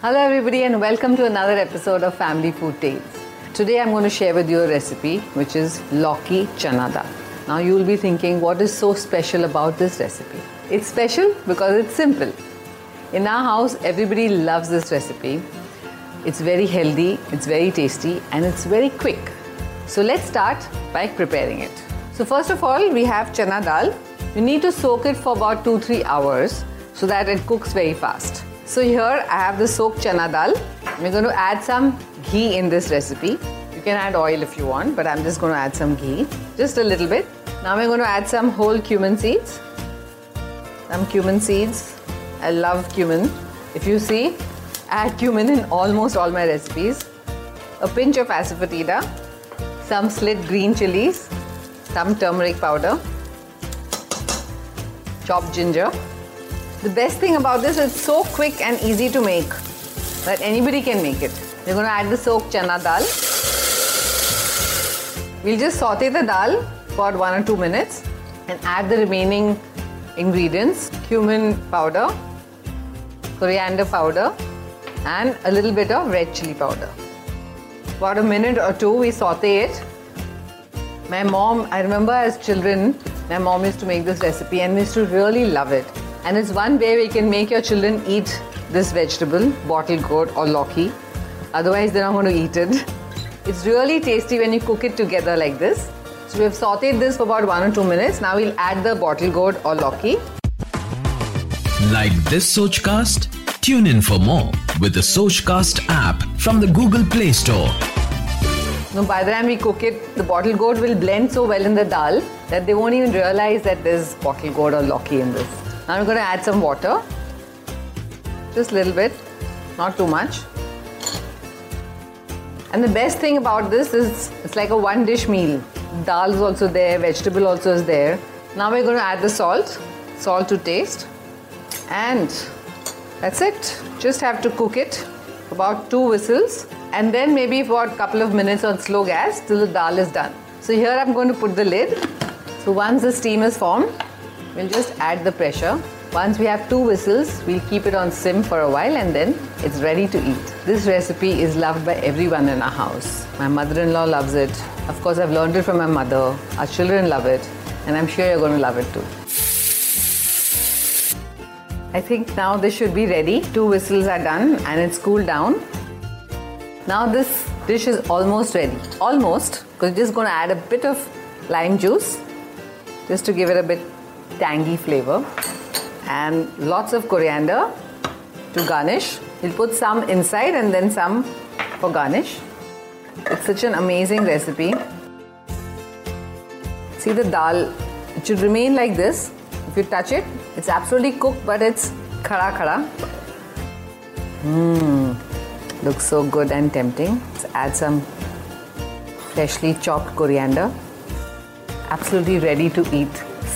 Hello, everybody, and welcome to another episode of Family Food Tales. Today, I'm going to share with you a recipe which is Lauki Chana Dal. Now, you'll be thinking, what is so special about this recipe? It's special because it's simple. In our house, everybody loves this recipe. It's very healthy, it's very tasty, and it's very quick. So, let's start by preparing it. So, first of all, we have chana dal. You need to soak it for about 2 3 hours so that it cooks very fast. So here I have the soaked chana dal. We're going to add some ghee in this recipe. You can add oil if you want, but I'm just going to add some ghee, just a little bit. Now we're going to add some whole cumin seeds. Some cumin seeds. I love cumin. If you see, I add cumin in almost all my recipes. A pinch of asafoetida, some slit green chilies, some turmeric powder, chopped ginger, the best thing about this is so quick and easy to make that anybody can make it. We're going to add the soaked chana dal. We'll just saute the dal for one or two minutes and add the remaining ingredients cumin powder, coriander powder, and a little bit of red chili powder. About a minute or two, we saute it. My mom, I remember as children, my mom used to make this recipe and we used to really love it. And it's one way we can make your children eat this vegetable, bottle gourd or lauki. Otherwise, they're not going to eat it. It's really tasty when you cook it together like this. So we have sauteed this for about one or two minutes. Now we'll add the bottle gourd or lauki. Like this Sochcast? Tune in for more with the Sochcast app from the Google Play Store. Now, by the time we cook it, the bottle gourd will blend so well in the dal that they won't even realize that there's bottle gourd or lauki in this. Now I'm going to add some water. Just a little bit, not too much. And the best thing about this is it's like a one dish meal. Dal is also there, vegetable also is there. Now we're going to add the salt, salt to taste. And that's it. Just have to cook it about two whistles and then maybe for a couple of minutes on slow gas till the dal is done. So here I'm going to put the lid. So once the steam is formed, We'll just add the pressure. Once we have two whistles, we'll keep it on sim for a while and then it's ready to eat. This recipe is loved by everyone in our house. My mother-in-law loves it. Of course, I've learned it from my mother. Our children love it and I'm sure you're going to love it too. I think now this should be ready. Two whistles are done and it's cooled down. Now this dish is almost ready. Almost, because we're just going to add a bit of lime juice just to give it a bit tangy flavor and lots of coriander to garnish. We'll put some inside and then some for garnish. It's such an amazing recipe. See the dal, it should remain like this. If you touch it, it's absolutely cooked but it's khada khada. Mmm, looks so good and tempting. Let's add some freshly chopped coriander. Absolutely ready to eat.